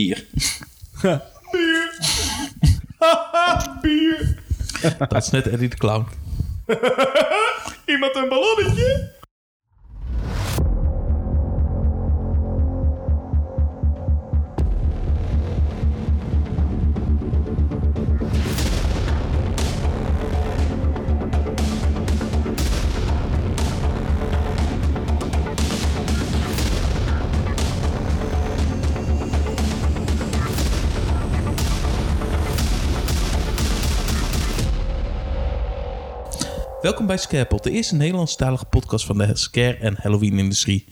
Bier. Bier. Bier. Dat is net Eddie de Clown. Iemand een ballonnetje? Welkom bij Scarepot, de eerste Nederlandstalige podcast van de scare- en Halloween-industrie.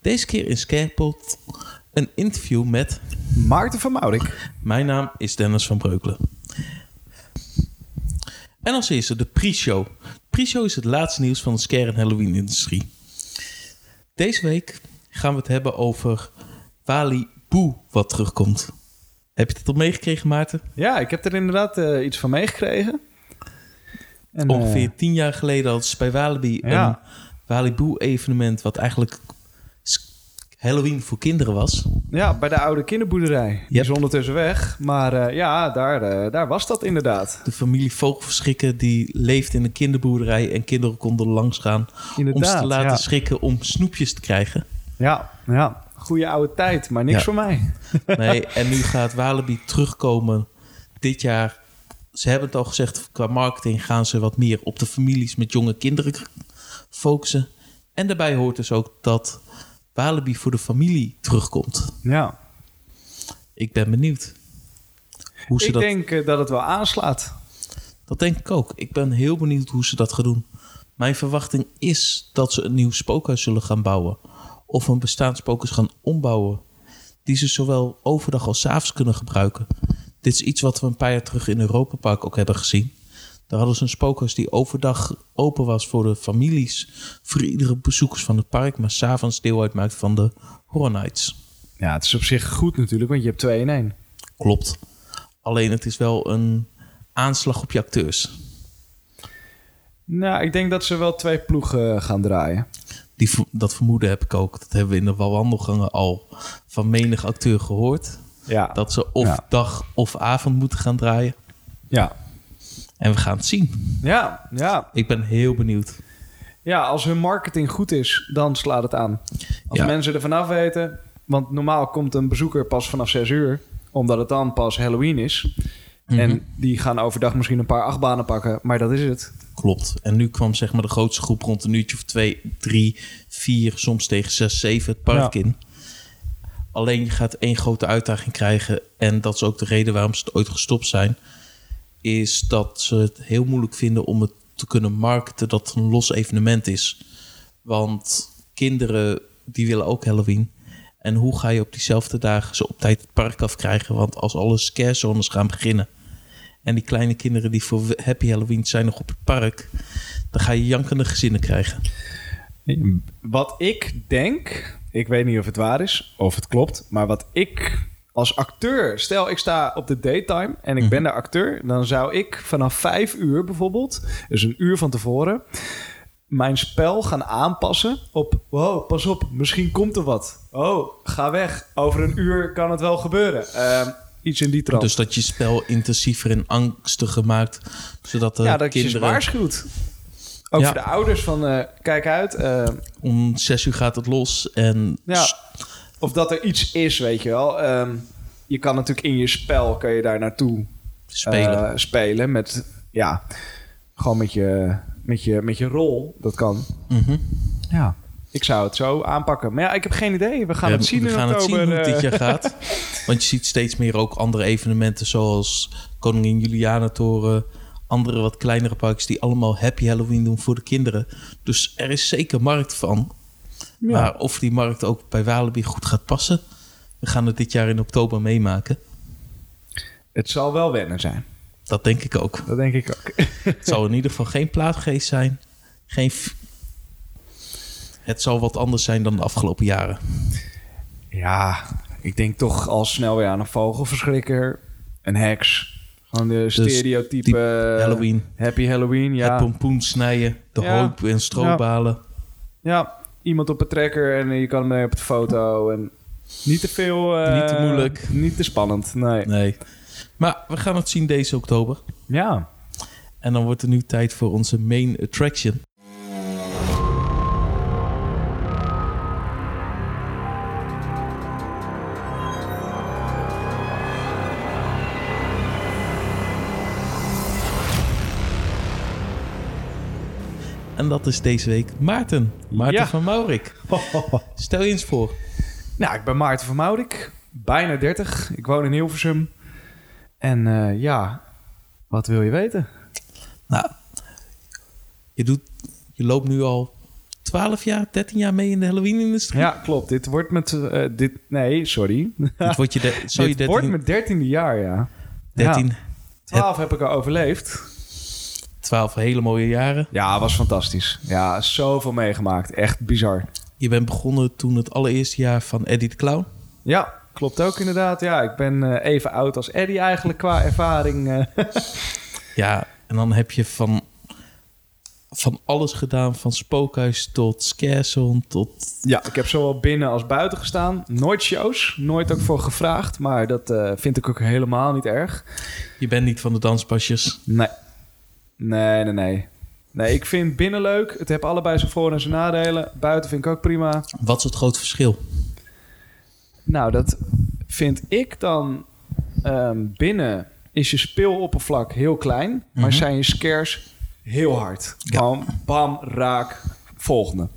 Deze keer in Scarepot een interview met... Maarten van Maurik. Mijn naam is Dennis van Breukelen. En als eerste de pre-show. Pre-show is het laatste nieuws van de scare- en Halloween-industrie. Deze week gaan we het hebben over Wali Boe wat terugkomt. Heb je het al meegekregen, Maarten? Ja, ik heb er inderdaad eh, iets van meegekregen. En, Ongeveer eh, tien jaar geleden hadden ze bij Walibi Ja. een Waliboe evenement... wat eigenlijk Halloween voor kinderen was. ja, bij de oude kinderboerderij. Die is ondertussen weg. Maar eh, ja, daar, eh, daar was dat inderdaad. De familie Vogelverschrikken die leefde in een kinderboerderij... en kinderen konden langs gaan om Inderdaad, ze te laten ja. schrikken om snoepjes te krijgen. Ja, ja. Goeie oude tijd, maar niks Ja. voor mij. Nee, en nu gaat Walibi terugkomen dit jaar. Ze hebben het al gezegd, qua marketing gaan ze wat meer op de families met jonge kinderen focussen. En daarbij hoort dus ook dat Walibi voor de familie terugkomt. Ja. Ik ben benieuwd. Hoe ze Ik dat, denk eh, dat het wel aanslaat. dat denk ik ook. Ik ben heel benieuwd hoe ze dat gaan doen. Mijn verwachting is dat ze een nieuw spookhuis zullen gaan bouwen. Of een bestaand spookhuis gaan ombouwen. Die ze zowel overdag als 's avonds kunnen gebruiken. Dit is iets wat we een paar jaar terug in Europa Park ook hebben gezien. Daar hadden ze een spookhuis die overdag open was voor de families. Voor iedere bezoekers van het park. Maar s'avonds deel uitmaakt van de Horror Nights. Ja, het is op zich goed natuurlijk, want je hebt twee in één. Klopt. Alleen het is wel een aanslag op je acteurs. Nou, ik denk dat ze wel twee ploegen eh, gaan draaien. Die, dat vermoeden heb ik ook. Dat hebben we in de wandelgangen al van menig acteur gehoord. Ja, Dat ze of Ja. dag of avond moeten gaan draaien. ja. En we gaan het zien. Ja, ja. Ik ben heel benieuwd. ja, als hun marketing goed is, dan slaat het aan. Als Ja. mensen er vanaf weten, want normaal komt een bezoeker pas vanaf 6 uur, omdat het dan pas Halloween is. Mhm. En die gaan overdag misschien een paar achtbanen pakken, maar dat is het. Klopt. En nu kwam zeg maar de grootste groep rond een uurtje of twee, drie, vier, soms tegen zes, zeven het park Ja. in. Alleen je gaat één grote uitdaging krijgen. En dat is ook de reden waarom ze het ooit gestopt zijn. Is dat ze het heel moeilijk vinden om het te kunnen marketen dat het een los evenement is. Want kinderen die willen ook Halloween. En hoe ga je op diezelfde dagen ze op tijd het park afkrijgen? Want als alle scarezones gaan beginnen en die kleine kinderen die voor Happy Halloween zijn nog op het park, dan ga je jankende gezinnen krijgen. Wat ik denk, ik weet niet of het waar is of het klopt, maar wat ik als acteur, stel ik sta op de daytime en ik ben de acteur, dan zou ik vanaf vijf uur bijvoorbeeld, dus een uur van tevoren, mijn spel gaan aanpassen op, wow, pas op, misschien komt er wat. Oh, ga weg, over een uur kan het wel gebeuren. Ehm, iets in die trant. Dus dat je spel intensiever en angstiger maakt, zodat de ja, dat je kinderen waarschuwt. Ook Ja. voor de ouders van, eh, kijk uit, eh, om zes uur gaat het los en Ja. Of dat er iets is, weet je wel. Ehm, je kan natuurlijk in je spel, kan je daar naartoe spelen. eh, spelen. Met, ja, gewoon met je, met, je, met je rol. Dat kan. Mhm. Ja. Ik zou het zo aanpakken. Maar ja, ik heb geen idee. We gaan Ja, het zien we in gaan het zien hoe het dit jaar gaat. Want je ziet steeds meer ook andere evenementen zoals Koningin Julianatoren, andere wat kleinere parks die allemaal Happy Halloween doen voor de kinderen. Dus er is zeker markt van. Ja. Maar of die markt ook bij Walibi goed gaat passen, we gaan het dit jaar in oktober meemaken. Het zal wel wennen zijn. Dat denk ik ook. Dat denk ik ook. Het zal in ieder geval geen plaatgeest zijn. Geen het zal wat anders zijn dan de afgelopen jaren. ja, ik denk toch al snel weer aan een vogelverschrikker. Een heks. Gewoon de stereotype... type Halloween. Happy Halloween, ja. Het pompoen snijden, de Ja. hoop en strobalen. Ja, iemand op een trekker en je kan hem mee op de foto. En Niet te veel... eh, Niet te moeilijk. Niet te spannend, nee. Nee. Maar we gaan het zien deze oktober. Ja. En dan wordt er nu tijd voor onze main attraction. En dat is deze week Maarten. Maarten Ja. van Maurik. Stel je eens voor. Nou, ik ben Maarten van Maurik. Bijna 30. Ik woon in Hilversum. En eh, ja, wat wil je weten? Nou, je, doet, je loopt nu al 12 jaar, 13 jaar mee in de Halloween-industrie. Ja, klopt. Dit wordt met... eh, dit, nee, sorry. Dit wordt je, de, zou je dit 13, wordt mijn dertiende jaar, ja. 13 Ja, 12 heb ik al overleefd. 12 hele mooie jaren. Ja, was fantastisch. Ja, zoveel meegemaakt. Echt bizar. Je bent begonnen toen het allereerste jaar van Eddie de Clown. Ja, klopt ook inderdaad. Ja, ik ben eh, even oud als Eddie eigenlijk qua ervaring. eh. Ja, en dan heb je van, van alles gedaan. Van spookhuis tot scarezone tot... ja, ik heb zowel binnen als buiten gestaan. Nooit shows, nooit ook voor gevraagd. Maar dat eh, vind ik ook helemaal niet erg. Je bent niet van de danspasjes. Nee. Nee, nee, nee. Nee, ik vind binnen leuk. Het heeft allebei zijn voor- en zijn nadelen. Buiten vind ik ook prima. Wat is het groot verschil? Nou, dat vind ik dan... ehm, binnen is je speeloppervlak heel klein... maar Mhm. zijn je scares heel hard. Ja. Gewoon bam, raak, volgende.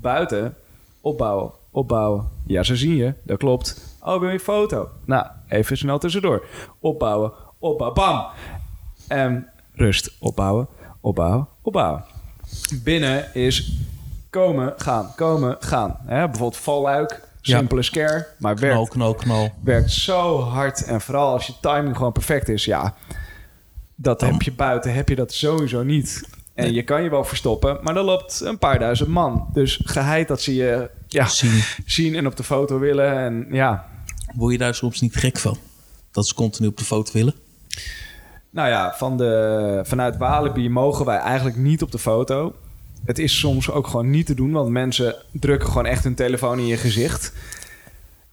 Buiten, opbouwen, opbouwen. Ja, zo zie je, dat klopt. Oh, wil je een foto? Nou, even snel tussendoor. Opbouwen, opbouwen, bam! En rust, opbouwen, opbouwen, opbouwen. Binnen is komen, gaan, komen, gaan. Hè, bijvoorbeeld valluik, Ja. simpele scare, maar werkt knal, knal. werkt zo hard. En vooral als je timing gewoon perfect is, ja. Dat heb je buiten, heb je dat sowieso niet. En Nee. je kan je wel verstoppen, maar dan loopt een paar duizend man. Dus geheid dat ze je ja, Zien. zien en op de foto willen. En ja, Word je daar soms niet gek van? Dat ze continu op de foto willen? Nou ja, van de, vanuit Walibi mogen wij eigenlijk niet op de foto. Het is soms ook gewoon niet te doen, want mensen drukken gewoon echt hun telefoon in je gezicht.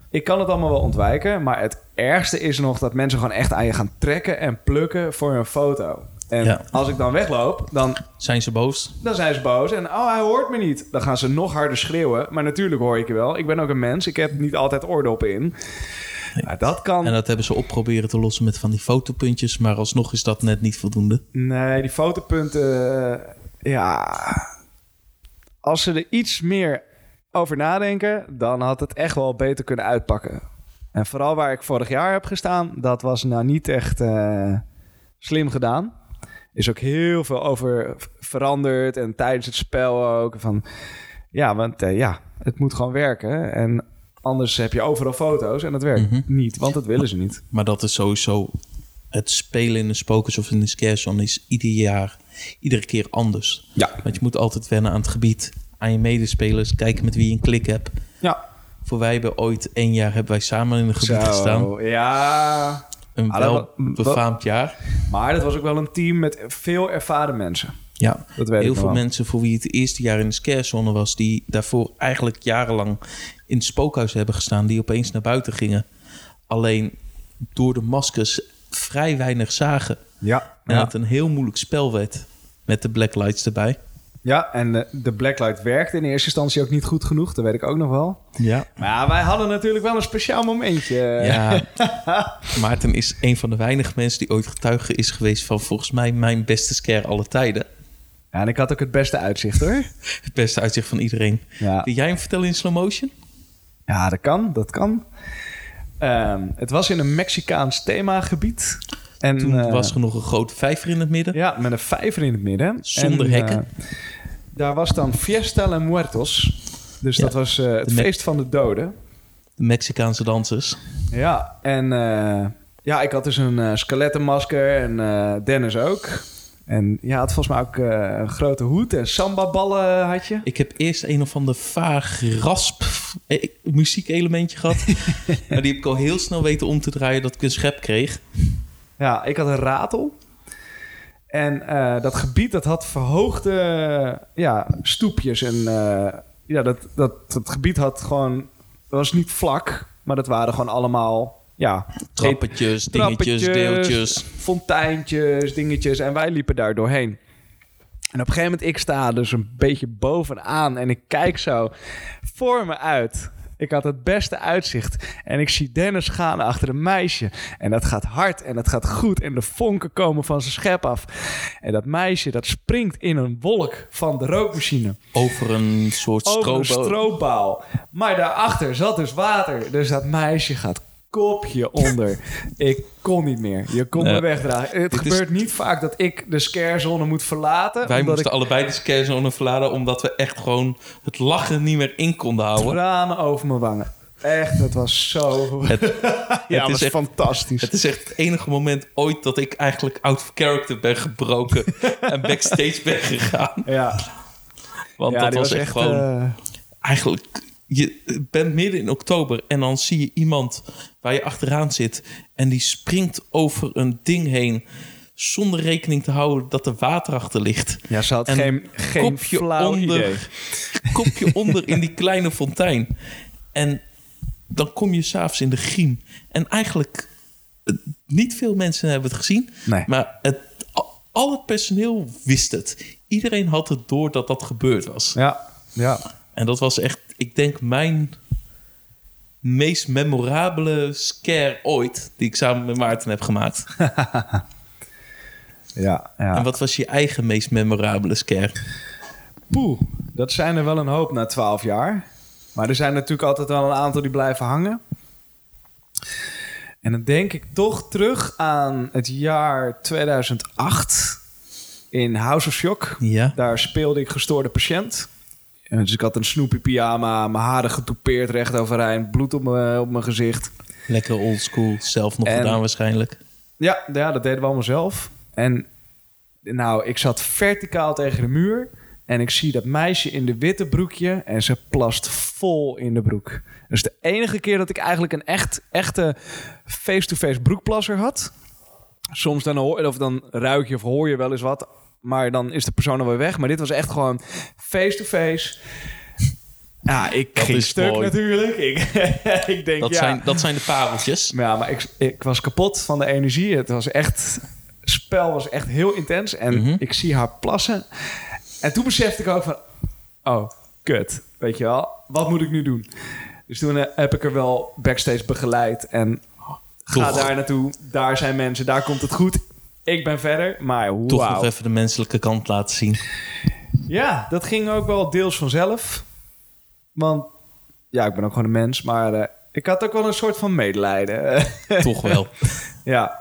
Ik kan het allemaal wel ontwijken, maar het ergste is nog dat mensen gewoon echt aan je gaan trekken en plukken voor een foto. En Ja. als ik dan wegloop, dan, Zijn ze boos? dan zijn ze boos en oh, hij hoort me niet. Dan gaan ze nog harder schreeuwen, maar natuurlijk hoor ik je wel. Ik ben ook een mens, ik heb niet altijd oordoppen in. Maar dat kan... En dat hebben ze op proberen te lossen met van die fotopuntjes. Maar alsnog is dat net niet voldoende. Nee, die fotopunten, eh, ja. Als ze er iets meer over nadenken, dan had het echt wel beter kunnen uitpakken. En vooral waar ik vorig jaar heb gestaan, dat was nou niet echt eh, slim gedaan. Is ook heel veel over veranderd en tijdens het spel ook. Van, ja, want eh, ja, het moet gewoon werken. En anders heb je overal foto's en dat werkt Mhm. niet, want dat willen ze niet. Maar dat is sowieso... Het spelen in een spookhuis of in een scarezone is ieder jaar, iedere keer anders. Ja. Want je moet altijd wennen aan het gebied, aan je medespelers, kijken met wie je een klik hebt. Ja. Voor wij hebben ooit één jaar hebben wij samen in een gebied gestaan. Ja. Een Ah, wel befaamd jaar. Maar dat was ook wel een team met veel ervaren mensen. Ja, Dat weet heel veel wel. mensen voor wie het eerste jaar in de scarezone was... die daarvoor eigenlijk jarenlang in het spookhuis hebben gestaan... die opeens naar buiten gingen. Alleen door de maskers vrij weinig zagen. Ja. En Ja, het een heel moeilijk spel werd met de blacklights erbij. ja en de, blacklight werkte in eerste instantie ook niet goed genoeg. Dat weet ik ook nog wel. Ja. Maar wij hadden natuurlijk wel een speciaal momentje. Ja, Maarten is een van de weinige mensen die ooit getuige is geweest van volgens mij mijn beste scare alle tijden. Ja, en ik had ook het beste uitzicht hoor. Het beste uitzicht van iedereen. Ja, Wil jij hem vertellen in slow motion? Ja dat kan. Dat kan. Ehm, het was in een Mexicaans themagebied. En, Toen eh, was er nog een grote vijver in het midden. Ja, met een vijver in het midden. Zonder En, hekken. eh, daar was dan Fiesta la Muertos. Dus Ja, dat was eh, het de me- feest van de doden. De Mexicaanse dansers. Ja, en ja, ik had dus een skelettenmasker en Dennis ook. En ja, had volgens mij ook eh, een grote hoed en samba-ballen had je. Ik heb eerst een of ander vaag rasp eh, muziekelementje gehad. maar die heb ik al heel snel weten om te draaien dat ik een schep kreeg. Ja, ik had een ratel. En eh, dat gebied dat had verhoogde ja, stoepjes. En ja, dat, dat, dat gebied had gewoon... Het was niet vlak. Maar dat waren gewoon allemaal, ja... Trappetjes, dingetjes, trappetjes, deeltjes. Fonteintjes, dingetjes. En wij liepen daar doorheen. En op een gegeven moment, ik sta dus een beetje bovenaan en ik kijk zo voor me uit. Ik had het beste uitzicht. En ik zie Dennis gaan achter een meisje. En dat gaat hard en dat gaat goed. En de vonken komen van zijn schep af. En dat meisje, dat springt in een wolk van de rookmachine. Over een soort Over een strobo. stroopbaal. Maar daarachter zat dus water. Dus dat meisje gaat kopje onder. ik kon niet meer. Je kon me wegdragen. Het is- gebeurt niet vaak dat ik de scarezone moet verlaten. Wij moesten allebei de scarezone verlaten... omdat we echt gewoon het lachen niet meer in konden houden. tranen over mijn wangen. Echt, het was zo... Het, ja, het is echt- fantastisch. het is echt het enige moment ooit dat ik eigenlijk out of character ben gebroken... en backstage ben gegaan. ja, Want ja dat was echt gewoon... eh, eigenlijk, je bent midden in oktober en dan zie je iemand waar je achteraan zit en die springt over een ding heen zonder rekening te houden dat er water achter ligt. ja, ze had En geen, geen kopje idee. onder, kopje onder in die kleine fontein. En dan kom je s'avonds in de griem. En eigenlijk, eh, niet veel mensen hebben het gezien, Nee. maar het, al het personeel wist het. Iedereen had het door dat dat gebeurd was. Ja, ja. En dat was echt, ik denk, mijn meest memorabele scare ooit. Die ik samen met Maarten heb gemaakt. Ja, ja. En wat was je eigen meest memorabele scare? Poeh, dat zijn er wel een hoop na twaalf jaar. Maar er zijn natuurlijk altijd wel een aantal die blijven hangen. En dan denk ik toch terug aan het jaar 2008 in House of Shock. Ja. Daar speelde ik gestoorde patiënt. En Dus ik had een Snoopy pyjama, mijn haren getoupeerd recht overeind, bloed op mijn, op mijn gezicht. Lekker oldschool, zelf nog En- gedaan waarschijnlijk. Ja, ja, dat deden we allemaal zelf. En nou, ik zat verticaal tegen de muur. En ik zie dat meisje in de witte broekje. En ze plast vol in de broek. Dat is de enige keer dat ik eigenlijk een echt, echte face-to-face broekplasser had. Soms dan, hoor, of dan ruik je of hoor je wel eens wat. Maar dan is de persoon alweer weg. Maar dit was echt gewoon face-to-face. Ja, ik Dat ging stuk mooi. natuurlijk. Ik, ik denk, Dat, ja. zijn, dat zijn de pareltjes. Ja, maar ik, ik was kapot van de energie. Het was echt... Het spel was echt heel intens. En Mhm. ik zie haar plassen. En toen besefte ik ook van... Oh, kut. Weet je wel? Wat moet ik nu doen? Dus toen eh, heb ik er wel backstage begeleid. En ga daar naartoe. Daar zijn mensen. Daar komt het goed. Ik ben verder. Maar Toch wauw. nog even de menselijke kant laten zien. Ja, dat ging ook wel deels vanzelf. Want ja, ik ben ook gewoon een mens. Maar eh, ik had ook wel een soort van medelijden. Toch wel. Ja,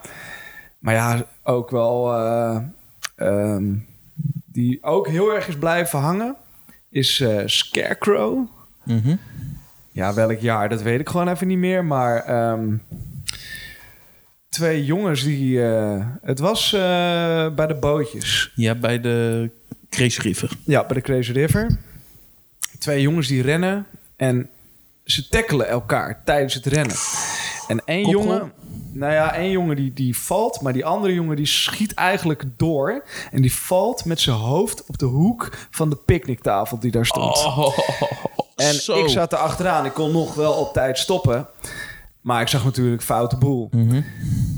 maar ja, ook wel eh, ehm, die ook heel erg is blijven hangen, is eh, Scarecrow. Mhm. Ja, welk jaar, dat weet ik gewoon even niet meer. Maar ehm, twee jongens die... eh, het was eh, bij de bootjes. Ja, bij de Crazy River. Ja, bij de Crazy River. Twee jongens die rennen en ze tackelen elkaar tijdens het rennen. En één Koppel? jongen, nou ja, één jongen die, die valt, maar die andere jongen die schiet eigenlijk door. En die valt met zijn hoofd op de hoek van de picknicktafel die daar stond. Oh, en zo. ik zat er achteraan. Ik kon nog wel op tijd stoppen. Maar ik zag natuurlijk foute boel. Mhm.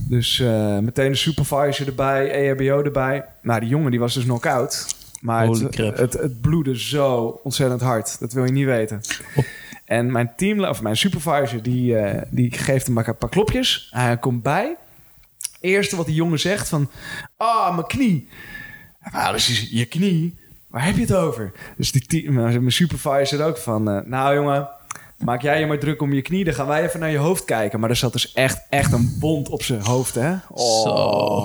Dus eh, meteen de supervisor erbij, EHBO erbij. Nou, die jongen die was dus knock-out. Maar het, het, het bloedde zo ontzettend hard. Dat wil je niet weten. Oh. En mijn team, of mijn supervisor, die, eh, die geeft hem maar een paar klopjes. Hij komt bij. Eerste wat die jongen zegt van... Ah, mijn knie. Nou, dus je knie? Waar heb je het over? Dus die team, mijn supervisor ook van... eh, nou jongen, maak jij je maar druk om je knie. Dan gaan wij even naar je hoofd kijken. Maar er zat dus echt, echt een wond op zijn hoofd, hè? Oh,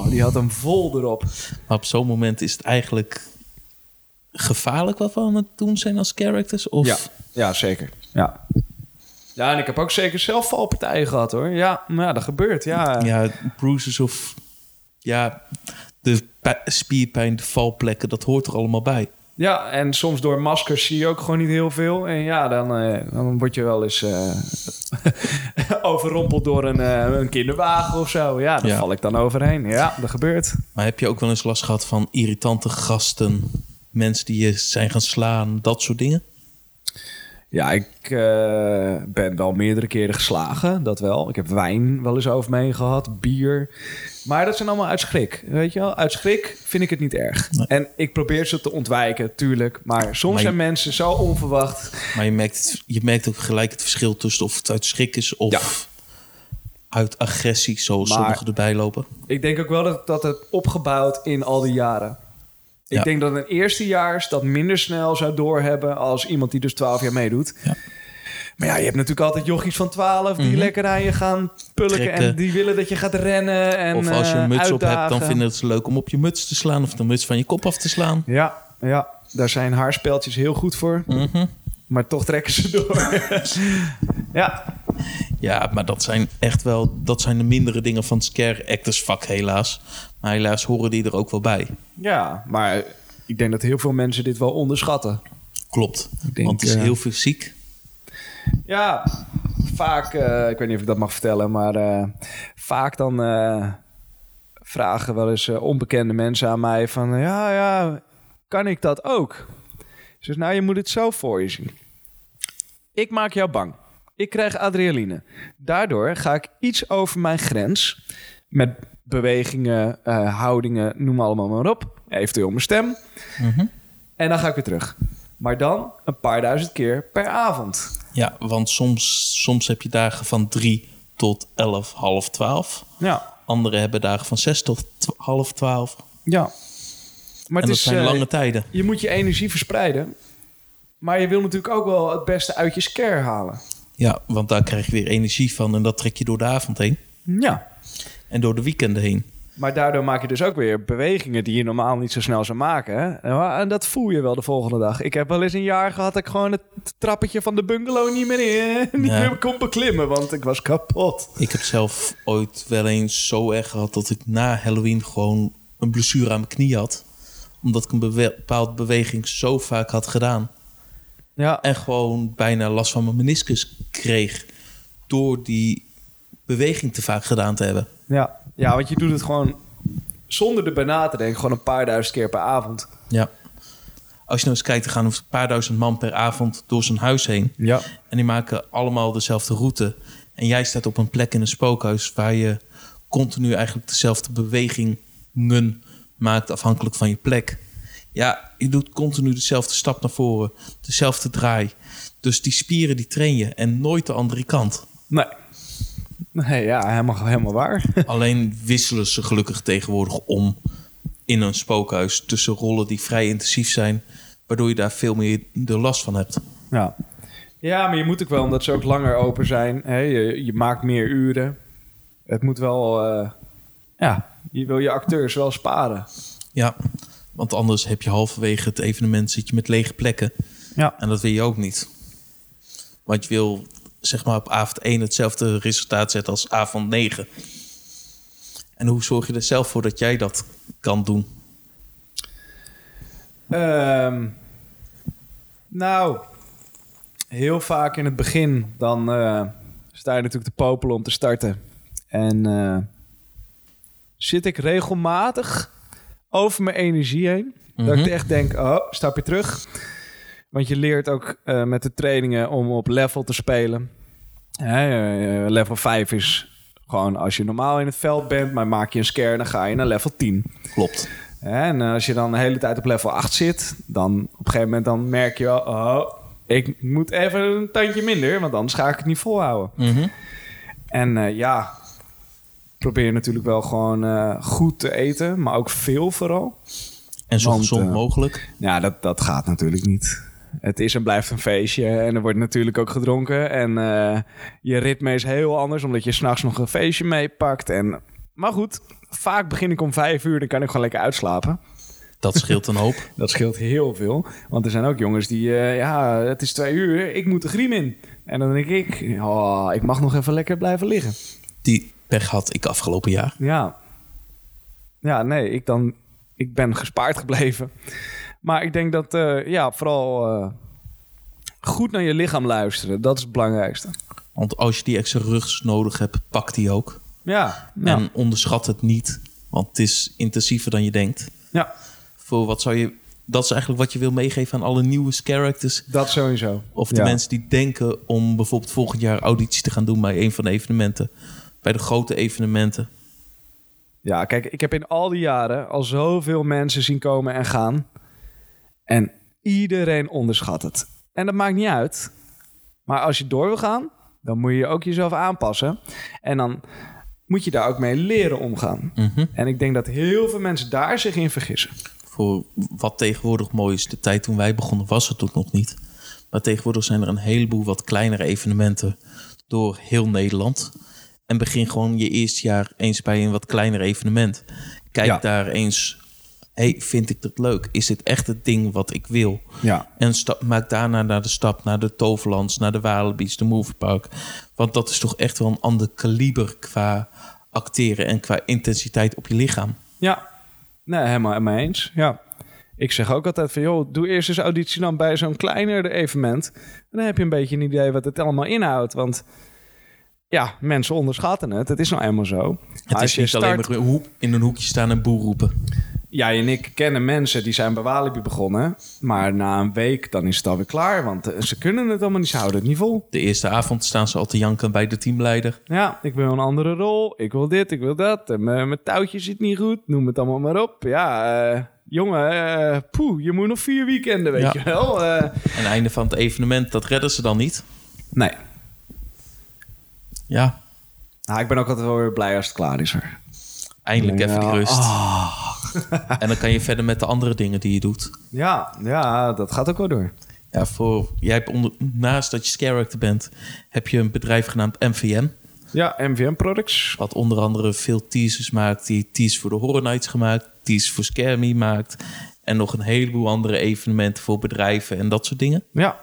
Zo. Die had hem vol erop. Maar op zo'n moment is het eigenlijk gevaarlijk wat we aan het doen zijn als characters? Of Ja, ja, zeker. Ja. Ja, en ik heb ook zeker zelf valpartijen gehad, hoor. Ja, ja, dat gebeurt, ja. ja, bruises of ja, de pi- spierpijn, de valplekken, dat hoort er allemaal bij. Ja, en soms door maskers zie je ook gewoon niet heel veel. En ja, dan, eh, dan word je wel eens eh, overrompeld door een, eh, een kinderwagen of zo. Ja, daar Ja. val ik dan overheen. Ja, dat gebeurt. Maar heb je ook wel eens last gehad van irritante gasten, mensen die je zijn gaan slaan, dat soort dingen? Ja, ik eh, ben wel meerdere keren geslagen, dat wel. Ik heb wijn wel eens over me heen gehad, bier. Maar dat zijn allemaal uit schrik, weet je wel? Uit schrik vind ik het niet erg. Nee. En ik probeer ze te ontwijken, tuurlijk. Maar soms Maar je- zijn mensen zo onverwacht. Maar je merkt, je merkt ook gelijk het verschil tussen of het uit schrik is of Ja. uit agressie, zoals Maar- sommigen erbij lopen. Ik denk ook wel dat, dat het opgebouwd in al die jaren. Ik Ja. denk dat een eerstejaars dat minder snel zou doorhebben... als iemand die dus 12 jaar meedoet. Ja. Maar ja, je hebt natuurlijk altijd jochies van 12 die Mhm. lekker aan je gaan pulken... En die willen dat je gaat rennen en of als je een muts op hebt, dan vinden het ze leuk om op je muts te slaan of de muts van je kop af te slaan. Ja, ja, daar zijn haarspeltjes heel goed voor. Mhm. Maar toch trekken ze door. ja, Ja, maar dat zijn echt wel dat zijn de mindere dingen van het scare actors vak helaas. Maar helaas horen die er ook wel bij. ja, maar ik denk dat heel veel mensen dit wel onderschatten. Klopt. denk, Want het is eh, heel fysiek. Ja, vaak, eh, ik weet niet of ik dat mag vertellen, maar eh, vaak dan vragen wel eens onbekende mensen aan mij van, ja, ja, kan ik dat ook? Zeg, nou, je moet het zo voor je zien. Ik maak jou bang. Ik krijg adrenaline. Daardoor ga ik iets over mijn grens met bewegingen, eh, houdingen, noem allemaal maar op. Eventueel mijn stem. Mhm. En dan ga ik weer terug. Maar dan een paar duizend keer per avond. Ja, want soms, soms heb je dagen van drie tot elf, half twaalf. Ja, Anderen hebben dagen van zes tot half twaalf. Ja. Maar En het dat is, zijn eh, lange tijden. je moet je energie verspreiden. Maar je wil natuurlijk ook wel het beste uit je scare halen. Ja, want daar krijg je weer energie van en dat trek je door de avond heen. Ja. En door de weekenden heen. Maar daardoor maak je dus ook weer bewegingen die je normaal niet zo snel zou maken. Hè? En- dat voel je wel de volgende dag. Ik heb wel eens een jaar gehad dat ik gewoon het trappetje van de bungalow niet meer, in, niet Ja. meer kon beklimmen. Want ik was kapot. Ik heb zelf ooit wel eens zo erg gehad dat ik na Halloween gewoon een blessure aan mijn knie had. Omdat ik een bepaalde beweging zo vaak had gedaan. Ja. En gewoon bijna last van mijn meniscus kreeg. Door die beweging te vaak gedaan te hebben. Ja. ja, want je doet het gewoon zonder erbij na te denken. Gewoon een paar duizend keer per avond. Ja. Als je nou eens kijkt, er gaan een paar duizend man per avond door zijn huis heen. Ja. En die maken allemaal dezelfde route. En jij staat op een plek in een spookhuis waar je continu eigenlijk dezelfde bewegingen maakt afhankelijk van je plek. Ja, je doet continu dezelfde stap naar voren, dezelfde draai. Dus die spieren die train je en nooit de andere kant. Nee. Nee, ja, helemaal, helemaal waar. Alleen wisselen ze gelukkig tegenwoordig om in een spookhuis tussen rollen die vrij intensief zijn, waardoor je daar veel meer de last van hebt. Ja. ja, maar je moet ook wel, omdat ze ook langer open zijn. Hè? Je, je maakt meer uren. Het moet wel... eh, ja, je wil je acteurs wel sparen. Ja, want anders heb je halverwege het evenement zit je met lege plekken. Ja. En dat wil je ook niet. Want je wil zeg maar op avond 1 hetzelfde resultaat zetten als avond 9. En hoe zorg je er zelf voor dat jij dat kan doen? Ehm, nou, heel vaak in het begin dan eh, sta je natuurlijk te popelen om te starten. En eh, zit ik regelmatig over mijn energie heen. Dat Mhm. ik echt denk, oh, stapje terug. Want je leert ook eh, met de trainingen om op level te spelen. Hè, eh, level 5 is gewoon als je normaal in het veld bent, maar maak je een scare, dan ga je naar level 10. Klopt. En als je dan de hele tijd op level 8 zit, dan op een gegeven moment dan merk je wel, oh, ik moet even een tandje minder, want anders ga ik het niet volhouden. Mhm. En eh, ja, probeer natuurlijk wel gewoon eh, goed te eten, maar ook veel vooral. En zo Want, gezond mogelijk. Ja, dat, dat gaat natuurlijk niet. Het is en blijft een feestje en er wordt natuurlijk ook gedronken. En eh, je ritme is heel anders, omdat je s'nachts nog een feestje meepakt. En, maar goed, vaak begin ik om vijf uur, dan kan ik gewoon lekker uitslapen. Dat scheelt een hoop. Dat scheelt heel veel. Want er zijn ook jongens die, eh, ja, het is twee uur, ik moet de griem in. En dan denk ik, oh, ik mag nog even lekker blijven liggen. Die pech had ik afgelopen jaar. Ja. Ja, nee, ik, dan, ik ben gespaard gebleven. Maar ik denk dat, eh, ja, vooral eh, goed naar je lichaam luisteren. Dat is het belangrijkste. Want als je die extra rust nodig hebt, pak die ook. Ja, ja. En onderschat het niet. Want het is intensiever dan je denkt. ja. Voor wat zou je dat is eigenlijk wat je wil meegeven aan alle nieuwe characters. Dat sowieso. Of de Ja. mensen die denken om bijvoorbeeld volgend jaar auditie te gaan doen bij een van de evenementen. Bij de grote evenementen. Ja, kijk, ik heb in al die jaren al zoveel mensen zien komen en gaan. En iedereen onderschat het. En dat maakt niet uit. Maar als je door wil gaan, dan moet je ook jezelf aanpassen. En dan moet je daar ook mee leren omgaan. Mhm. En ik denk dat heel veel mensen daar zich in vergissen. Voor wat tegenwoordig mooi is. De tijd toen wij begonnen was het ook nog niet. Maar tegenwoordig zijn er een heleboel wat kleinere evenementen door heel Nederland. En begin gewoon je eerste jaar eens bij een wat kleiner evenement. Kijk Ja. daar eens. Hey, vind ik dat leuk? Is dit echt het ding wat ik wil? Ja. En stap, maak daarna naar de stap naar de Toverlands, naar de Walibi's, de Moviepark. Want dat is toch echt wel een ander kaliber qua acteren en qua intensiteit op je lichaam. Ja, nee, helemaal helemaal eens. Ja. Ik zeg ook altijd van, joh, doe eerst eens auditie dan bij zo'n kleiner evenement. En dan heb je een beetje een idee wat het allemaal inhoudt. Want ja, mensen onderschatten het. Het is nou eenmaal zo. Het Maar is niet alleen maar hoek- in een hoekje staan en boer roepen. Jij en ik kennen mensen die zijn bij Walibi begonnen. Maar na een week dan is het alweer klaar. Want eh, ze kunnen het allemaal niet, ze houden het niet vol. De eerste avond staan ze al te janken bij de teamleider. Ja, ik wil een andere rol. Ik wil dit, ik wil dat. En mijn mijn touwtje zit niet goed. Noem het allemaal maar op. Ja, eh, jongen, eh, poeh, je moet nog vier weekenden, weet Ja. je wel. Eh, En einde van het evenement, dat redden ze dan niet. nee. Ja, Nou, ik ben ook altijd wel weer blij als het klaar is. Hoor. eindelijk even die rust. ah. En dan kan je verder met de andere dingen die je doet. Ja, ja, dat gaat ook wel door. Ja, voor, jij hebt onder, naast dat je character bent, heb je een bedrijf genaamd MVM. Ja, MVM Products. Wat onder andere veel teasers maakt. Die teasers voor de Horror Nights gemaakt. Teasers voor Scare Me maakt. En nog een heleboel andere evenementen voor bedrijven en dat soort dingen. Ja.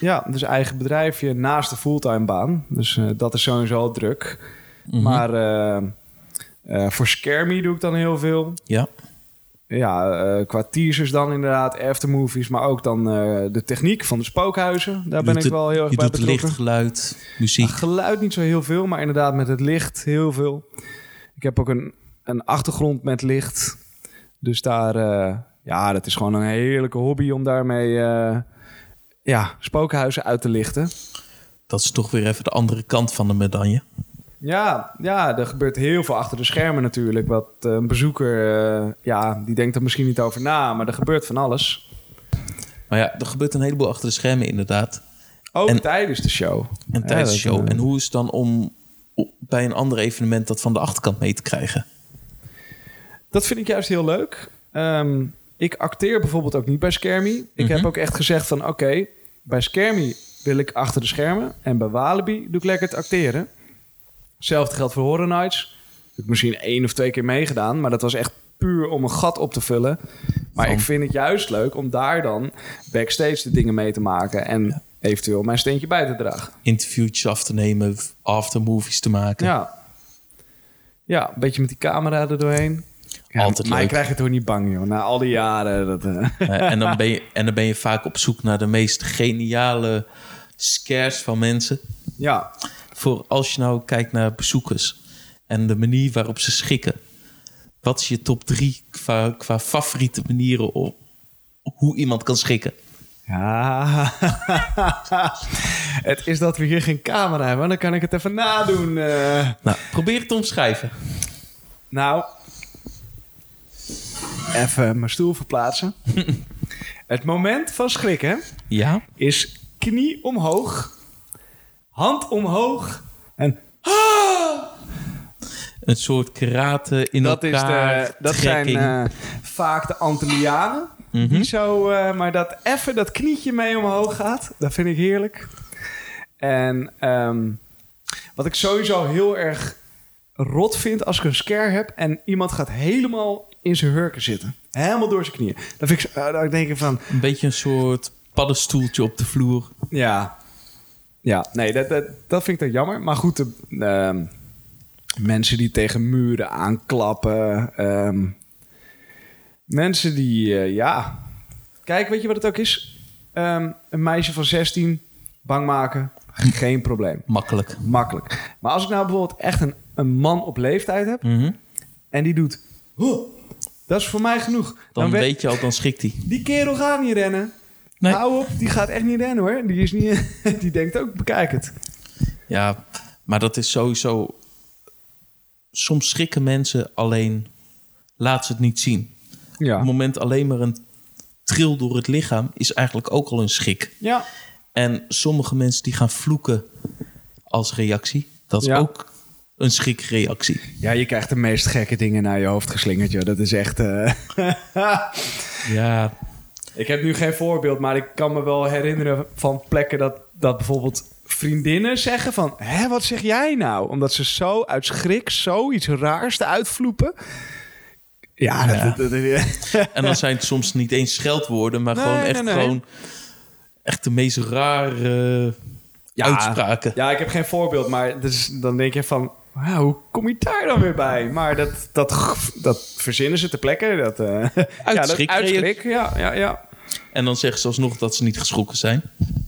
Ja, dus eigen bedrijfje naast de fulltime baan. Dus eh, dat is sowieso al druk. Mhm. Maar eh, voor Scare Me doe ik dan heel veel. Ja, Ja, eh, qua teasers dan inderdaad, aftermovies, maar ook dan eh, de techniek van de spookhuizen. Daar ben ik wel heel erg je bij doet betrokken. licht, geluid, muziek. Geluid niet zo heel veel, maar inderdaad met het licht heel veel. Ik heb ook een, een achtergrond met licht. Dus daar, eh, ja, dat is gewoon een heerlijke hobby om daarmee eh, ja, spookhuizen uit te lichten. Dat is toch weer even de andere kant van de medaille. Ja, ja, er gebeurt heel veel achter de schermen natuurlijk. Wat eh, een bezoeker, eh, ja, die denkt er misschien niet over na, maar er gebeurt van alles. Maar ja, er gebeurt een heleboel achter de schermen inderdaad. Ook En- tijdens de show. En tijdens de Ja, show. eh, En hoe is het dan om bij een ander evenement dat van de achterkant mee te krijgen? Dat vind ik juist heel leuk. Ehm, ik acteer bijvoorbeeld ook niet bij Scaremy. Ik Mhm. heb ook echt gezegd van... oké, bij Scaremy wil ik achter de schermen... en bij Walibi doe ik lekker het acteren. Hetzelfde geldt voor Horror Nights. Heb ik misschien één of twee keer meegedaan... maar dat was echt puur om een gat op te vullen. Maar Van- ik vind het juist leuk om daar dan backstage de dingen mee te maken... en eventueel mijn steentje bij te dragen. Interviewtjes af te nemen, aftermovies te maken. Ja. Ja, een beetje met die camera er doorheen. Altijd maar leuk. ik krijg het toch niet bang, joh. Na al die jaren. Dat, Eh, en, dan ben je, en dan ben je vaak op zoek naar de meest geniale scares van mensen. Ja, Voor als je nou kijkt naar bezoekers en de manier waarop ze schikken. Wat is je top drie qua, qua favoriete manieren op hoe iemand kan schikken? Ja. het is dat we hier geen camera hebben. Dan kan ik het even nadoen. eh. Nou, probeer het te omschrijven. Nou. Even mijn stoel verplaatsen. het moment van schrikken Ja? is knie omhoog, hand omhoog en... Een soort karate in dat is elkaar de, dat zijn trekking. eh, vaak de Antillianen. Die zo, eh, maar dat even dat knietje mee omhoog gaat, dat vind ik heerlijk. En ehm, wat ik sowieso heel erg rot vind als ik een scare heb en iemand gaat helemaal in zijn hurken zitten. Helemaal door zijn knieën. Dan, vind ik, eh, dan denk ik van, Een beetje een soort paddenstoeltje op de vloer. ja. Ja, nee, dat, dat, dat vind ik dan jammer. Maar goed, de, ehm, mensen die tegen muren aanklappen. ehm, mensen die, eh, ja... Kijk, weet je wat het ook is? Ehm, een meisje van 16 bang maken, geen probleem. Makkelijk. Makkelijk. Maar als ik nou bijvoorbeeld echt een, een man op leeftijd heb... Mhm. en die doet... Dat is voor mij genoeg. Dan, we- weet je al, dan schikt hij. Die kerel gaat niet rennen. Nee. Hou op, die gaat echt niet rennen hoor. Die, is niet, die denkt ook, bekijk het. Ja, maar dat is sowieso... Soms schrikken mensen alleen... Laat ze het niet zien. Op het Ja. moment alleen maar een tril door het lichaam... is eigenlijk ook al een schrik. Ja. En sommige mensen die gaan vloeken als reactie. Dat is Ja. ook een schrikreactie. ja, je krijgt de meest gekke dingen naar je hoofd geslingerd, joh. Dat is echt... eh, Ja, ik heb nu geen voorbeeld, maar ik kan me wel herinneren van plekken dat, dat bijvoorbeeld vriendinnen zeggen van... Hé, wat zeg jij nou? Omdat ze zo uit schrik zoiets raars te uitvloepen. Ja, dat, Ja. dat- dat- en dan zijn het soms niet eens scheldwoorden... maar Nee, gewoon nee, echt nee. gewoon... echt de meest rare Ja. uitspraken. Ja, ik heb geen voorbeeld, maar dus, dan denk je van... "Wauw, hoe kom je daar dan weer bij? Maar dat, dat, dat verzinnen ze ter plekke. Dat, eh ja, dat, schrik uit reageer- schrik, ja, ja, ja. En dan zeggen ze alsnog dat ze niet geschrokken zijn.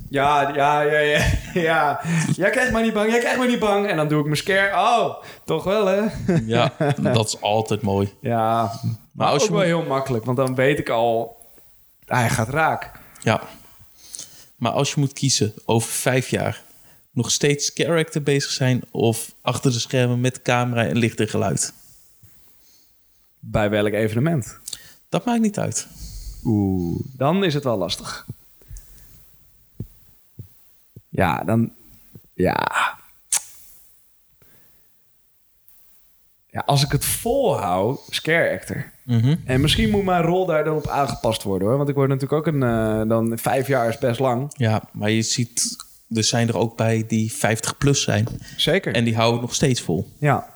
Ja, ja, ja, ja, ja. Jij krijgt maar niet bang, jij krijgt maar niet bang. En dan doe ik mijn scare. Oh, toch wel, hè? Ja, dat is altijd mooi. Ja, maar, Maar als ook je wel heel makkelijk. Want dan weet ik al... Hij gaat raak. Ja. Maar als je moet kiezen over vijf jaar... nog steeds character bezig zijn... of achter de schermen met camera en licht en geluid. Bij welk evenement? Dat maakt niet uit. Oeh, dan is het wel lastig. Ja, dan... Ja. Ja, als ik het volhoud, scare actor. Mhm. En misschien moet mijn rol daar dan op aangepast worden, hoor. Want ik word natuurlijk ook een... eh, dan vijf jaar is best lang. Ja, maar je ziet... Er zijn er ook bij die 50 plus zijn. Zeker. En die houden het nog steeds vol. Ja.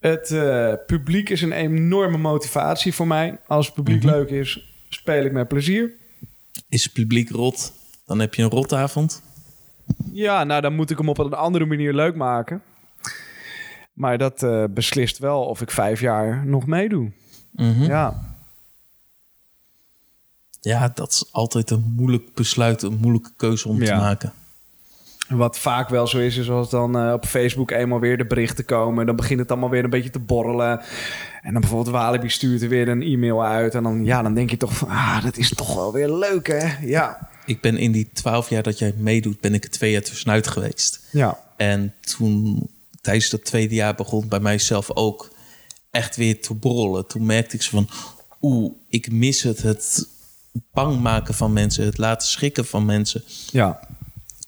Het eh, publiek is een enorme motivatie voor mij. Als het publiek Mhm. leuk is, speel ik met plezier. Is het publiek rot, dan heb je een rotavond. Ja, nou dan moet ik hem op een andere manier leuk maken. Maar dat eh, beslist wel of ik vijf jaar nog meedoe. Mhm. Ja. Ja, dat is altijd een moeilijk besluit, een moeilijke keuze om te maken. Wat vaak wel zo is, is als dan eh, op Facebook eenmaal weer de berichten komen. Dan begint het allemaal weer een beetje te borrelen. En dan bijvoorbeeld Walibi stuurt er weer een e-mail uit. En dan, ja, dan denk je toch van, ah, dat is toch wel weer leuk, hè? Ja. Ik ben in die twaalf jaar dat jij meedoet, ben ik er twee jaar tussenuit geweest. Ja. En toen, tijdens dat tweede jaar, begon bij mijzelf ook echt weer te borrelen. Toen merkte ik zo van, oeh, ik mis het. Het bang maken van mensen, het laten schrikken van mensen. Ja.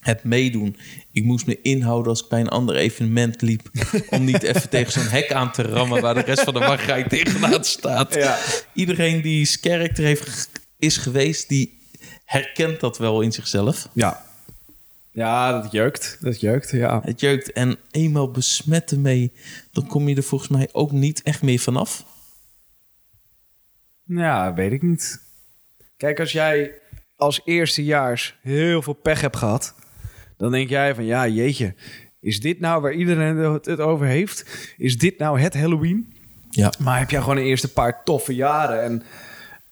Het meedoen. Ik moest me inhouden als ik bij een ander evenement liep. om niet even tegen zo'n hek aan te rammen waar de rest van de wachtrij tegenaan staat. Ja. Iedereen die character heeft, is geweest, die herkent dat wel in zichzelf. Ja. Ja, dat jeukt. Dat jeukt, ja. Het jeukt en eenmaal besmet ermee, dan kom je er volgens mij ook niet echt meer vanaf. Ja, weet ik niet. Kijk, als jij als eerstejaars heel veel pech hebt gehad... dan denk jij van, ja, jeetje... is dit nou waar iedereen het over heeft? Is dit nou het Halloween? Ja. Maar heb jij gewoon een eerste paar toffe jaren... en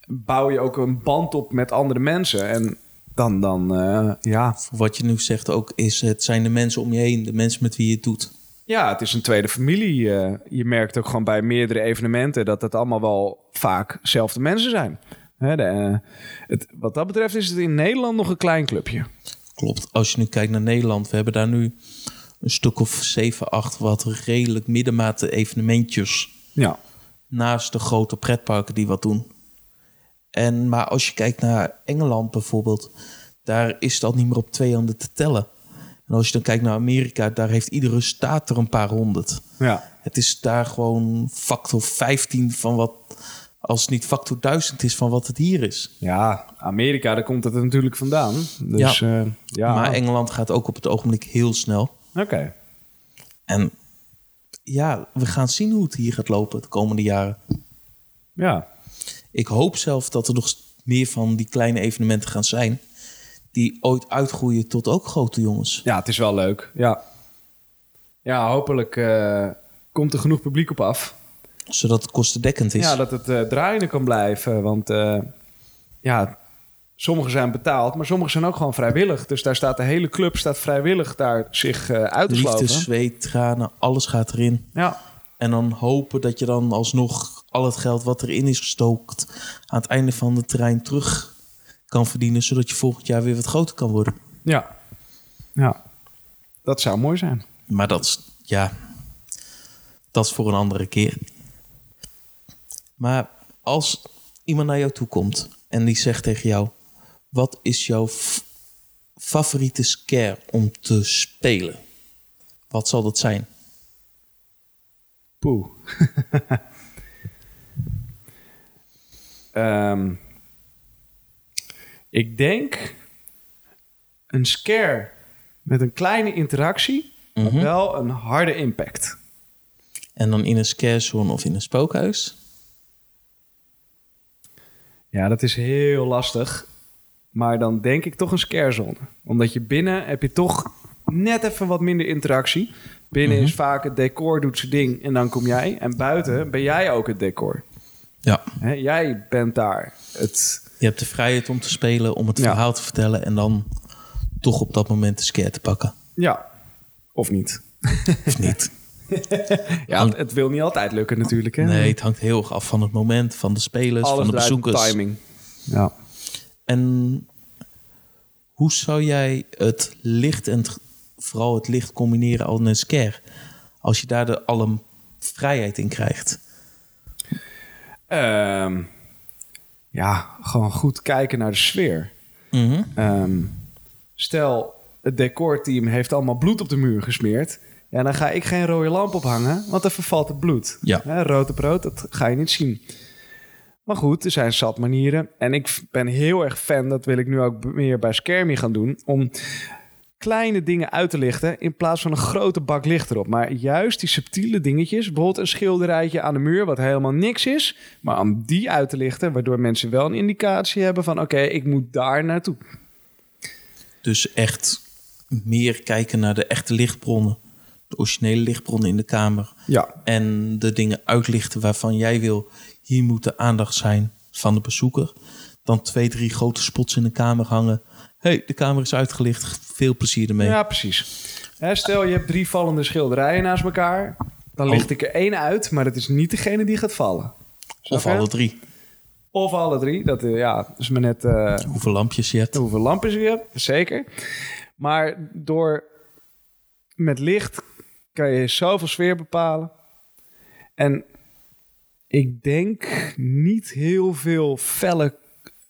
bouw je ook een band op met andere mensen... en dan, dan eh, ja... Wat je nu zegt ook is, het zijn de mensen om je heen, de mensen met wie je het doet. Ja, het is een tweede familie. Eh, je merkt ook gewoon bij meerdere evenementen dat het allemaal wel vaak zelfde mensen zijn. Hè, de, eh, het, wat dat betreft is het in Nederland nog een klein clubje. Klopt. Als je nu kijkt naar Nederland, we hebben daar nu een stuk of 7, 8 wat redelijk middenmate evenementjes Ja, naast de grote pretparken die wat doen. En, maar als je kijkt naar Engeland bijvoorbeeld, daar is al niet meer op twee handen te tellen. En als je dan kijkt naar Amerika, daar heeft iedere staat er een paar honderd. ja. Het is daar gewoon factor 15 van wat, als het niet factor 1000 is van wat het hier is. ja Amerika, daar komt het natuurlijk vandaan. Dus ja, Ja. ja. Maar Engeland gaat ook op het ogenblik heel snel. oké. En ja, we gaan zien hoe het hier gaat lopen de komende jaren. Ja. Ik hoop zelf dat er nog meer van die kleine evenementen gaan zijn. Die ooit uitgroeien tot ook grote jongens. ja, het is wel leuk. Ja, ja hopelijk eh, komt er genoeg publiek op af. Zodat het kostendekkend is. Ja, dat het eh, draaiende kan blijven. Want eh, ja, sommige zijn betaald, maar sommige zijn ook gewoon vrijwillig. Dus daar staat de hele club staat vrijwillig daar zich eh uit te Liefde, zweet, tranen, alles gaat erin. Ja, En dan hopen dat je dan alsnog al het geld wat erin is gestookt aan het einde van de terrein terug kan verdienen, zodat je volgend jaar weer wat groter kan worden. Ja. Ja. Dat zou mooi zijn. Maar dat is, ja, dat is voor een andere keer. Maar als iemand naar jou toe komt en die zegt tegen jou: Wat is jouw favoriete scare om te spelen? Wat zal dat zijn? Poeh. Ehm, ik denk een scare met een kleine interactie, maar wel een harde impact. En dan in een scare zone of in een spookhuis? Ja, dat is heel lastig. Maar dan denk ik toch een scarezone. Omdat je binnen heb je toch net even wat minder interactie. Binnen is vaak het decor doet zijn ding en dan kom jij. En buiten ben jij ook het decor. Ja. Hè, jij bent daar. Het, Je hebt de vrijheid om te spelen, om het Ja. verhaal te vertellen en dan toch op dat moment de scare te pakken. ja, of niet. Of niet? Ja, het, het wil niet altijd lukken natuurlijk. Hè? Nee, het hangt heel erg af van het moment, van de spelers, Alles van de bezoekers. timing. Ja. En hoe zou jij het licht en het- vooral het licht combineren al in een scare? Als je daar de alle vrijheid in krijgt. Ehm, ja, gewoon goed kijken naar de sfeer. Mhm. Ehm, stel, het decorteam heeft allemaal bloed op de muur gesmeerd. Ja, dan ga ik geen rode lamp ophangen, want dan vervalt het bloed. Ja. Hè, rood op rood, dat ga je niet zien. Maar goed, er zijn zat manieren. En ik ben heel erg fan, dat wil ik nu ook meer bij Skermie gaan doen... om kleine dingen uit te lichten in plaats van een grote bak licht erop. Maar juist die subtiele dingetjes, bijvoorbeeld een schilderijtje aan de muur... wat helemaal niks is, maar om die uit te lichten... waardoor mensen wel een indicatie hebben van... oké, ik moet daar naartoe. Dus echt meer kijken naar de echte lichtbronnen. De originele lichtbronnen in de kamer. Ja, En de dingen uitlichten waarvan jij wil... hier moet de aandacht zijn van de bezoeker. Dan twee, drie grote spots in de kamer hangen. hey, de kamer is uitgelicht. Veel plezier ermee. Ja, precies. Hè, stel, je hebt drie vallende schilderijen naast elkaar. Dan licht ik er één uit, maar dat is niet degene die gaat vallen. of alle drie. Of alle drie. Dat eh, ja, is maar net eh, Hoeveel lampjes je hebt. hoeveel lampen je hebt. Zeker. Maar door met licht kan je zoveel sfeer bepalen. En ik denk niet heel veel felle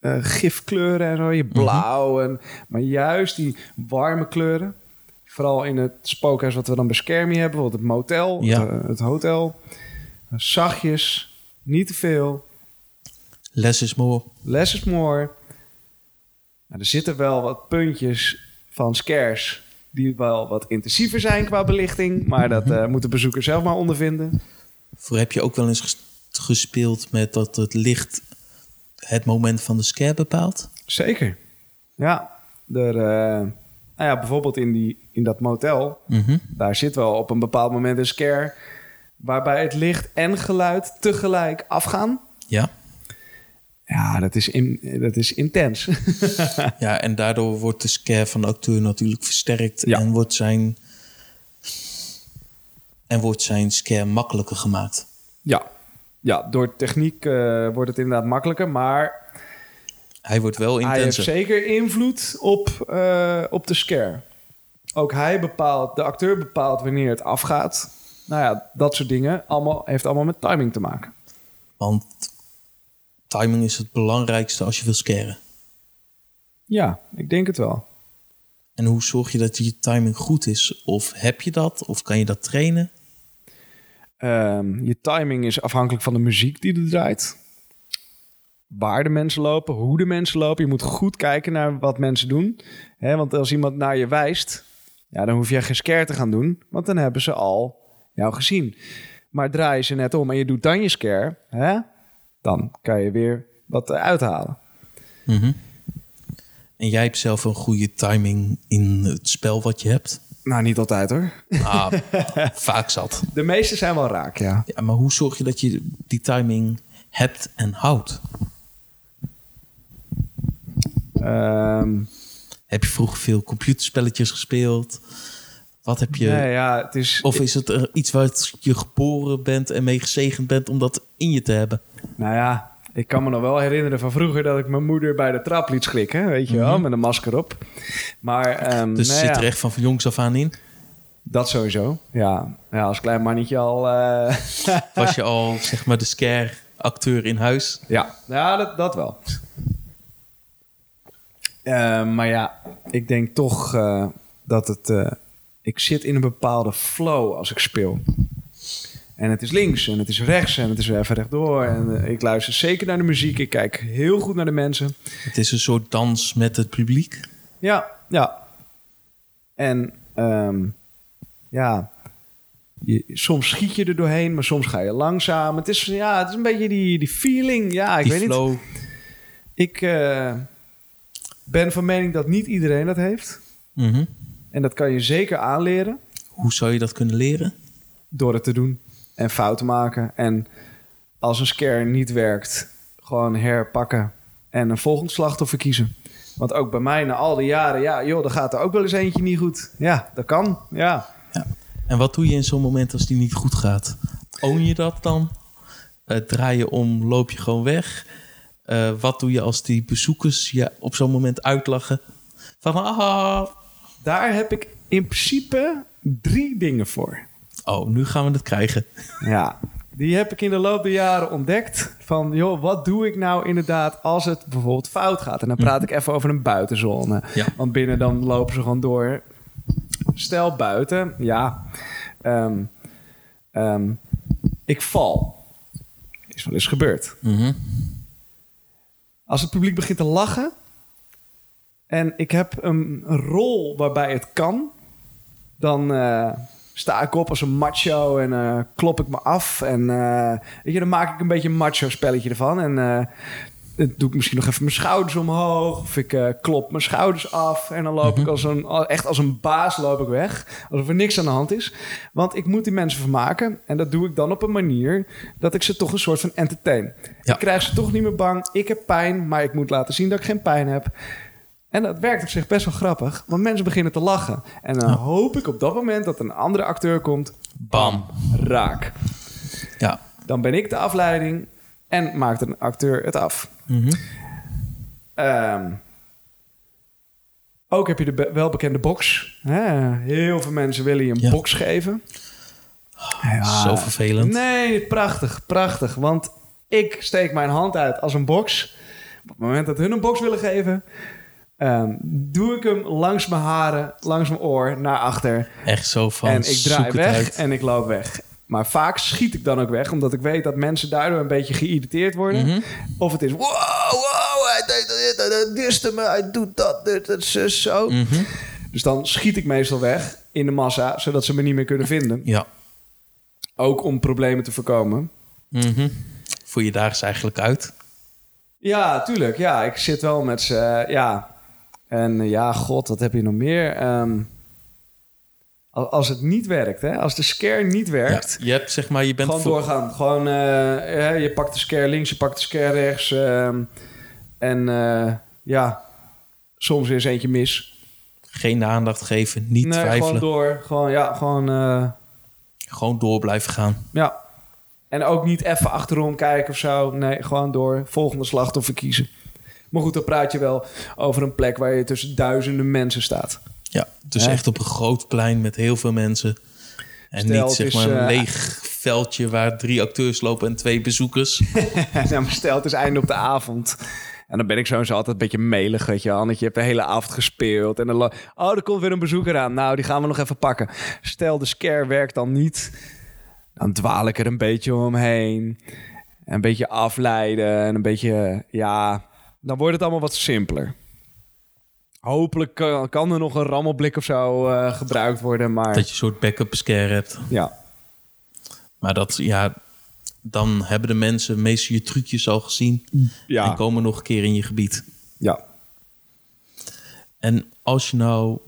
eh, gifkleuren en zo. Je blauw. En, maar juist die warme kleuren. Vooral in het spookhuis wat we dan bij Skermie hebben. Bijvoorbeeld het motel, Ja. het, eh, het hotel. Zachtjes, niet te veel. Less is more. Less is more. Nou, er zitten wel wat puntjes van scares die wel wat intensiever zijn qua belichting. Maar dat eh, moet de bezoeker zelf maar ondervinden. Voor heb je ook wel eens ges- gespeeld met dat het licht het moment van de scare bepaalt? Zeker. Ja, er, eh, nou ja bijvoorbeeld in, die, in dat motel. Mhm. Daar zit wel op een bepaald moment een scare... waarbij het licht en geluid tegelijk afgaan. Ja. Ja, dat is, in, dat is intens. ja, en daardoor wordt de scare van de acteur natuurlijk versterkt Ja. en wordt zijn en wordt zijn scare makkelijker gemaakt. ja. ja, door techniek eh, wordt het inderdaad makkelijker. Maar Hij wordt wel Hij heeft intenser. zeker invloed op, eh, op de scare. Ook hij bepaalt, de acteur bepaalt wanneer het afgaat. Nou ja, dat soort dingen. Allemaal, heeft allemaal met timing te maken. Want timing is het belangrijkste als je wil scaren. Ja, ik denk het wel. En hoe zorg je dat je timing goed is? Of heb je dat? Of kan je dat trainen? Ehm, je timing is afhankelijk van de muziek die er draait. Waar de mensen lopen, hoe de mensen lopen. Je moet goed kijken naar wat mensen doen. Want als iemand naar je wijst, ja, dan hoef je geen scare te gaan doen. Want dan hebben ze al jou gezien. Maar draai je ze net om en je doet dan je scare, hè, dan kan je weer wat eh, uithalen. Mhm. En jij hebt zelf een goede timing in het spel wat je hebt. Nou, niet altijd hoor. Ah, vaak zat. De meeste zijn wel raak, ja. Ja, maar hoe zorg je dat je die timing hebt en houdt? Ehm, Heb je vroeger veel computerspelletjes gespeeld? Wat heb je... Ja, ja, het is... Of is het er iets waar je geboren bent en mee gezegend bent om dat in je te hebben? Nou ja, ik kan me nog wel herinneren van vroeger dat ik mijn moeder bij de trap liet schrikken. Weet je wel, Mhm. met een masker op. Maar, ehm Dus nou zit ja, er echt van jongs af aan in. dat sowieso. Ja. ja, als klein mannetje al... eh, Was je al, zeg maar, de scare acteur in huis? ja, ja dat, dat wel. Eh, maar ja, ik denk toch eh, dat het... eh, ik zit in een bepaalde flow als ik speel. En het is links en het is rechts en het is even rechtdoor. En eh, ik luister zeker naar de muziek. Ik kijk heel goed naar de mensen. Het is een soort dans met het publiek. Ja, ja. En ehm, ja, je, soms schiet je er doorheen, maar soms ga je langzaam. Het is, ja, het is een beetje die, die feeling. Ja, ik Die weet flow. niet. Ik eh, ben van mening dat niet iedereen dat heeft. Mhm. En dat kan je zeker aanleren Hoe zou je dat kunnen leren? door het te doen en fouten maken. En als een scare niet werkt, gewoon herpakken en een volgend slachtoffer kiezen. Want ook bij mij na al die jaren, ja, joh, dan gaat er ook wel eens eentje niet goed. Ja, dat kan. Ja. En wat doe je in zo'n moment als die niet goed gaat? Own je dat dan? Eh, draai je om, loop je gewoon weg? Eh, wat doe je als die bezoekers je op zo'n moment uitlachen? Van, ah, Daar heb ik in principe drie dingen voor. Oh, nu gaan we het krijgen. Ja, die heb ik in de loop der jaren ontdekt. Van, joh, wat doe ik nou inderdaad als het bijvoorbeeld fout gaat? En dan praat ik even over een buitenzone. Ja. Want binnen dan lopen ze gewoon door. Stel buiten, ja. ehm, ehm, ik val. Is wel eens gebeurd. Mhm. Als het publiek begint te lachen... en ik heb een, een rol waarbij het kan... dan eh, sta ik op als een macho en eh, klop ik me af. En eh, weet je, dan maak ik een beetje een macho spelletje ervan. En eh, dan doe ik misschien nog even mijn schouders omhoog. Of ik eh, klop mijn schouders af. En dan loop ik als een, echt als een baas loop ik weg. Alsof er niks aan de hand is. Want ik moet die mensen vermaken. En dat doe ik dan op een manier dat ik ze toch een soort van entertain. Ja. Ik krijg ze toch niet meer bang. Ik heb pijn, maar ik moet laten zien dat ik geen pijn heb. En dat werkt op zich best wel grappig, want mensen beginnen te lachen. En dan hoop ik op dat moment dat een andere acteur komt. Bam. Raak. Ja. Dan ben ik de afleiding en maakt een acteur het af. Mhm. Ehm, ook heb je de be- welbekende box. Hè? Heel veel mensen willen je een Ja. box geven. Ja. Zo vervelend. Nee, prachtig, prachtig. Want ik steek mijn hand uit als een box. Op het moment dat hun een box willen geven... ehm, doe ik hem langs mijn haren, langs mijn oor, naar achter. Echt zo van, en ik draai weg en ik loop weg. Maar vaak schiet ik dan ook weg, omdat ik weet dat mensen daardoor een beetje geïrriteerd worden. Mhm. Of het is, wow, wow, hij deed dit, hij diste me, hij doet dat, dit, dat, zus, zo. Mhm. Dus dan schiet ik meestal weg in de massa, zodat ze me niet meer kunnen vinden. Ja. Ook om problemen te voorkomen. Mhm. Voer je daar eens eigenlijk uit? Ja, tuurlijk. Ja, ik zit wel met ze. eh, ja. En eh, ja, god, wat heb je nog meer? Ehm, al- als het niet werkt, hè? Als de scare niet werkt... Ja, je hebt zeg maar, je bent Gewoon voor- doorgaan. Gewoon, eh, je pakt de scare links, je pakt de scare rechts. ehm, en eh, ja, soms is eentje mis. geen aandacht geven, niet nee, twijfelen. gewoon door. Gewoon, ja, gewoon, Gewoon door blijven gaan. ja. En ook niet even achterom kijken of zo. Nee, gewoon door. Volgende slachtoffer kiezen. Maar goed, dan praat je wel over een plek waar je tussen duizenden mensen staat. Ja, dus echt op een groot plein met heel veel mensen. En Stel, niet zeg is, maar een eh, leeg veldje waar drie acteurs lopen en twee bezoekers. nou, maar stel, het is einde op de avond. En dan ben ik zo zo altijd een beetje melig, weet je wel. Want je hebt de hele avond gespeeld. En dan... Oh, er komt weer een bezoeker aan. Nou, die gaan we nog even pakken. Stel, de scare werkt dan niet. Dan dwaal ik er een beetje omheen. Een beetje afleiden. En een beetje, ja... Dan wordt het allemaal wat simpeler. Hopelijk kan, kan er nog een rammelblik of zo eh, gebruikt worden. Maar Dat je een soort backup scare hebt. ja, Maar dat, ja, dan hebben de mensen meestal je trucjes al gezien. En ja, komen nog een keer in je gebied. ja. En als je nou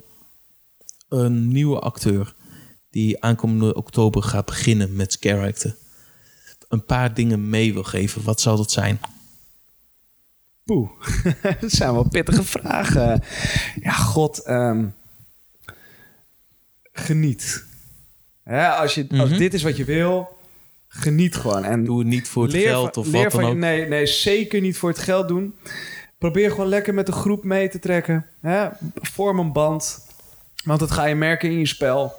een nieuwe acteur die aankomende oktober gaat beginnen met scare acten, een paar dingen mee wil geven, wat zou dat zijn? Poeh, dat zijn wel pittige vragen. Ja, god. ehm, geniet. Hè, als, je, als Mhm. dit is wat je wil, geniet gewoon. En Doe het niet voor het geld van- of wat dan je- ook. Nee, nee, zeker niet voor het geld doen. Probeer gewoon lekker met de groep mee te trekken. Hè? Vorm een band. Want dat ga je merken in je spel.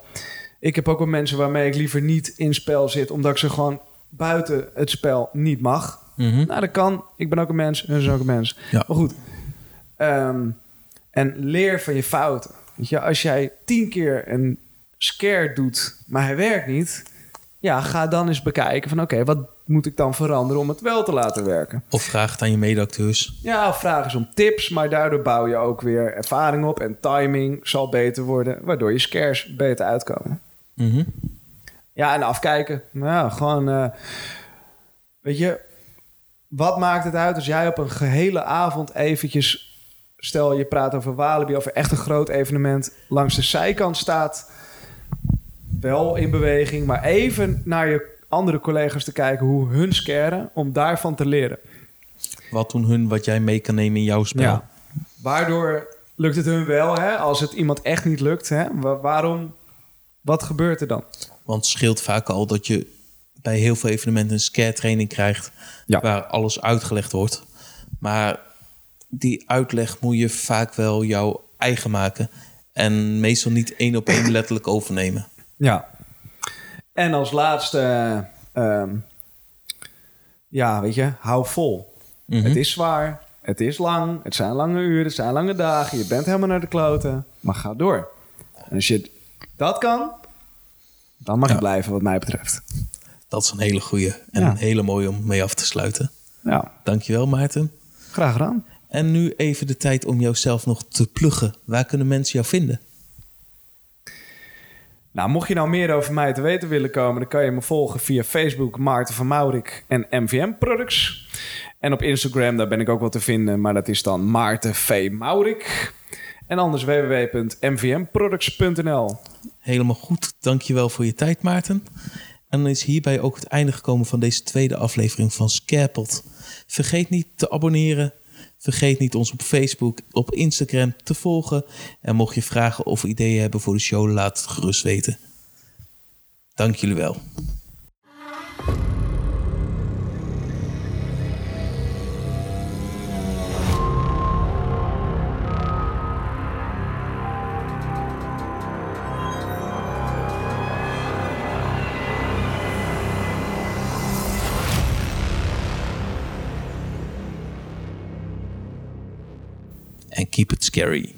Ik heb ook wel mensen waarmee ik liever niet in spel zit... omdat ik ze gewoon buiten het spel niet mag. Mhm. Nou, dat kan. Ik ben ook een mens. Hun zijn ook een mens. Ja. Maar goed. Ehm, en leer van je fouten. Weet je, als jij tien keer een scare doet, maar hij werkt niet... Ja, ga dan eens bekijken van... oké, wat moet ik dan veranderen om het wel te laten werken? Of vraag het aan je medeacteurs. Ja, of vraag eens om tips, maar daardoor bouw je ook weer ervaring op... en timing zal beter worden, waardoor je scares beter uitkomen. Mhm. Ja, en afkijken. Nou, gewoon... eh, weet je, wat maakt het uit als jij op een gehele avond eventjes... Stel, je praat over Walibi, over echt een groot evenement... langs de zijkant staat, wel in beweging... maar even naar je andere collega's te kijken hoe hun scaren... om daarvan te leren. Wat doen hun wat jij mee kan nemen in jouw spel? Ja. Waardoor lukt het hun wel, hè? Als het iemand echt niet lukt, hè? Wa- waarom? Wat gebeurt er dan? Want het scheelt vaak al dat je bij heel veel evenementen een scare training krijgt... Ja. waar alles uitgelegd wordt. Maar die uitleg moet je vaak wel jouw eigen maken... en meestal niet één op één letterlijk overnemen. Ja. En als laatste, ehm, ja, weet je, hou vol. Mhm. Het is zwaar, het is lang, het zijn lange uren, het zijn lange dagen. Je bent helemaal naar de kloten, maar ga door. En als je dat kan, dan mag je Ja. blijven, wat mij betreft. Dat is een hele goeie en Ja. een hele mooie om mee af te sluiten. Ja, Dankjewel Maarten. graag gedaan. En nu even de tijd om jouzelf nog te pluggen. Waar kunnen mensen jou vinden? Nou, mocht je nou meer over mij te weten willen komen, dan kan je me volgen via Facebook Maarten van Maurik en MVM Products. En op Instagram, daar ben ik ook wel te vinden, maar dat is dan Maarten V. Maurik. En anders www.mvmproducts.nl. Helemaal goed. Dankjewel voor je tijd, Maarten. En dan is hierbij ook het einde gekomen van deze tweede aflevering van Scarepot. Vergeet niet te abonneren. Vergeet niet ons op Facebook, op Instagram te volgen. En mocht je vragen of ideeën hebben voor de show, laat het gerust weten. Dank jullie wel. and keep it scary.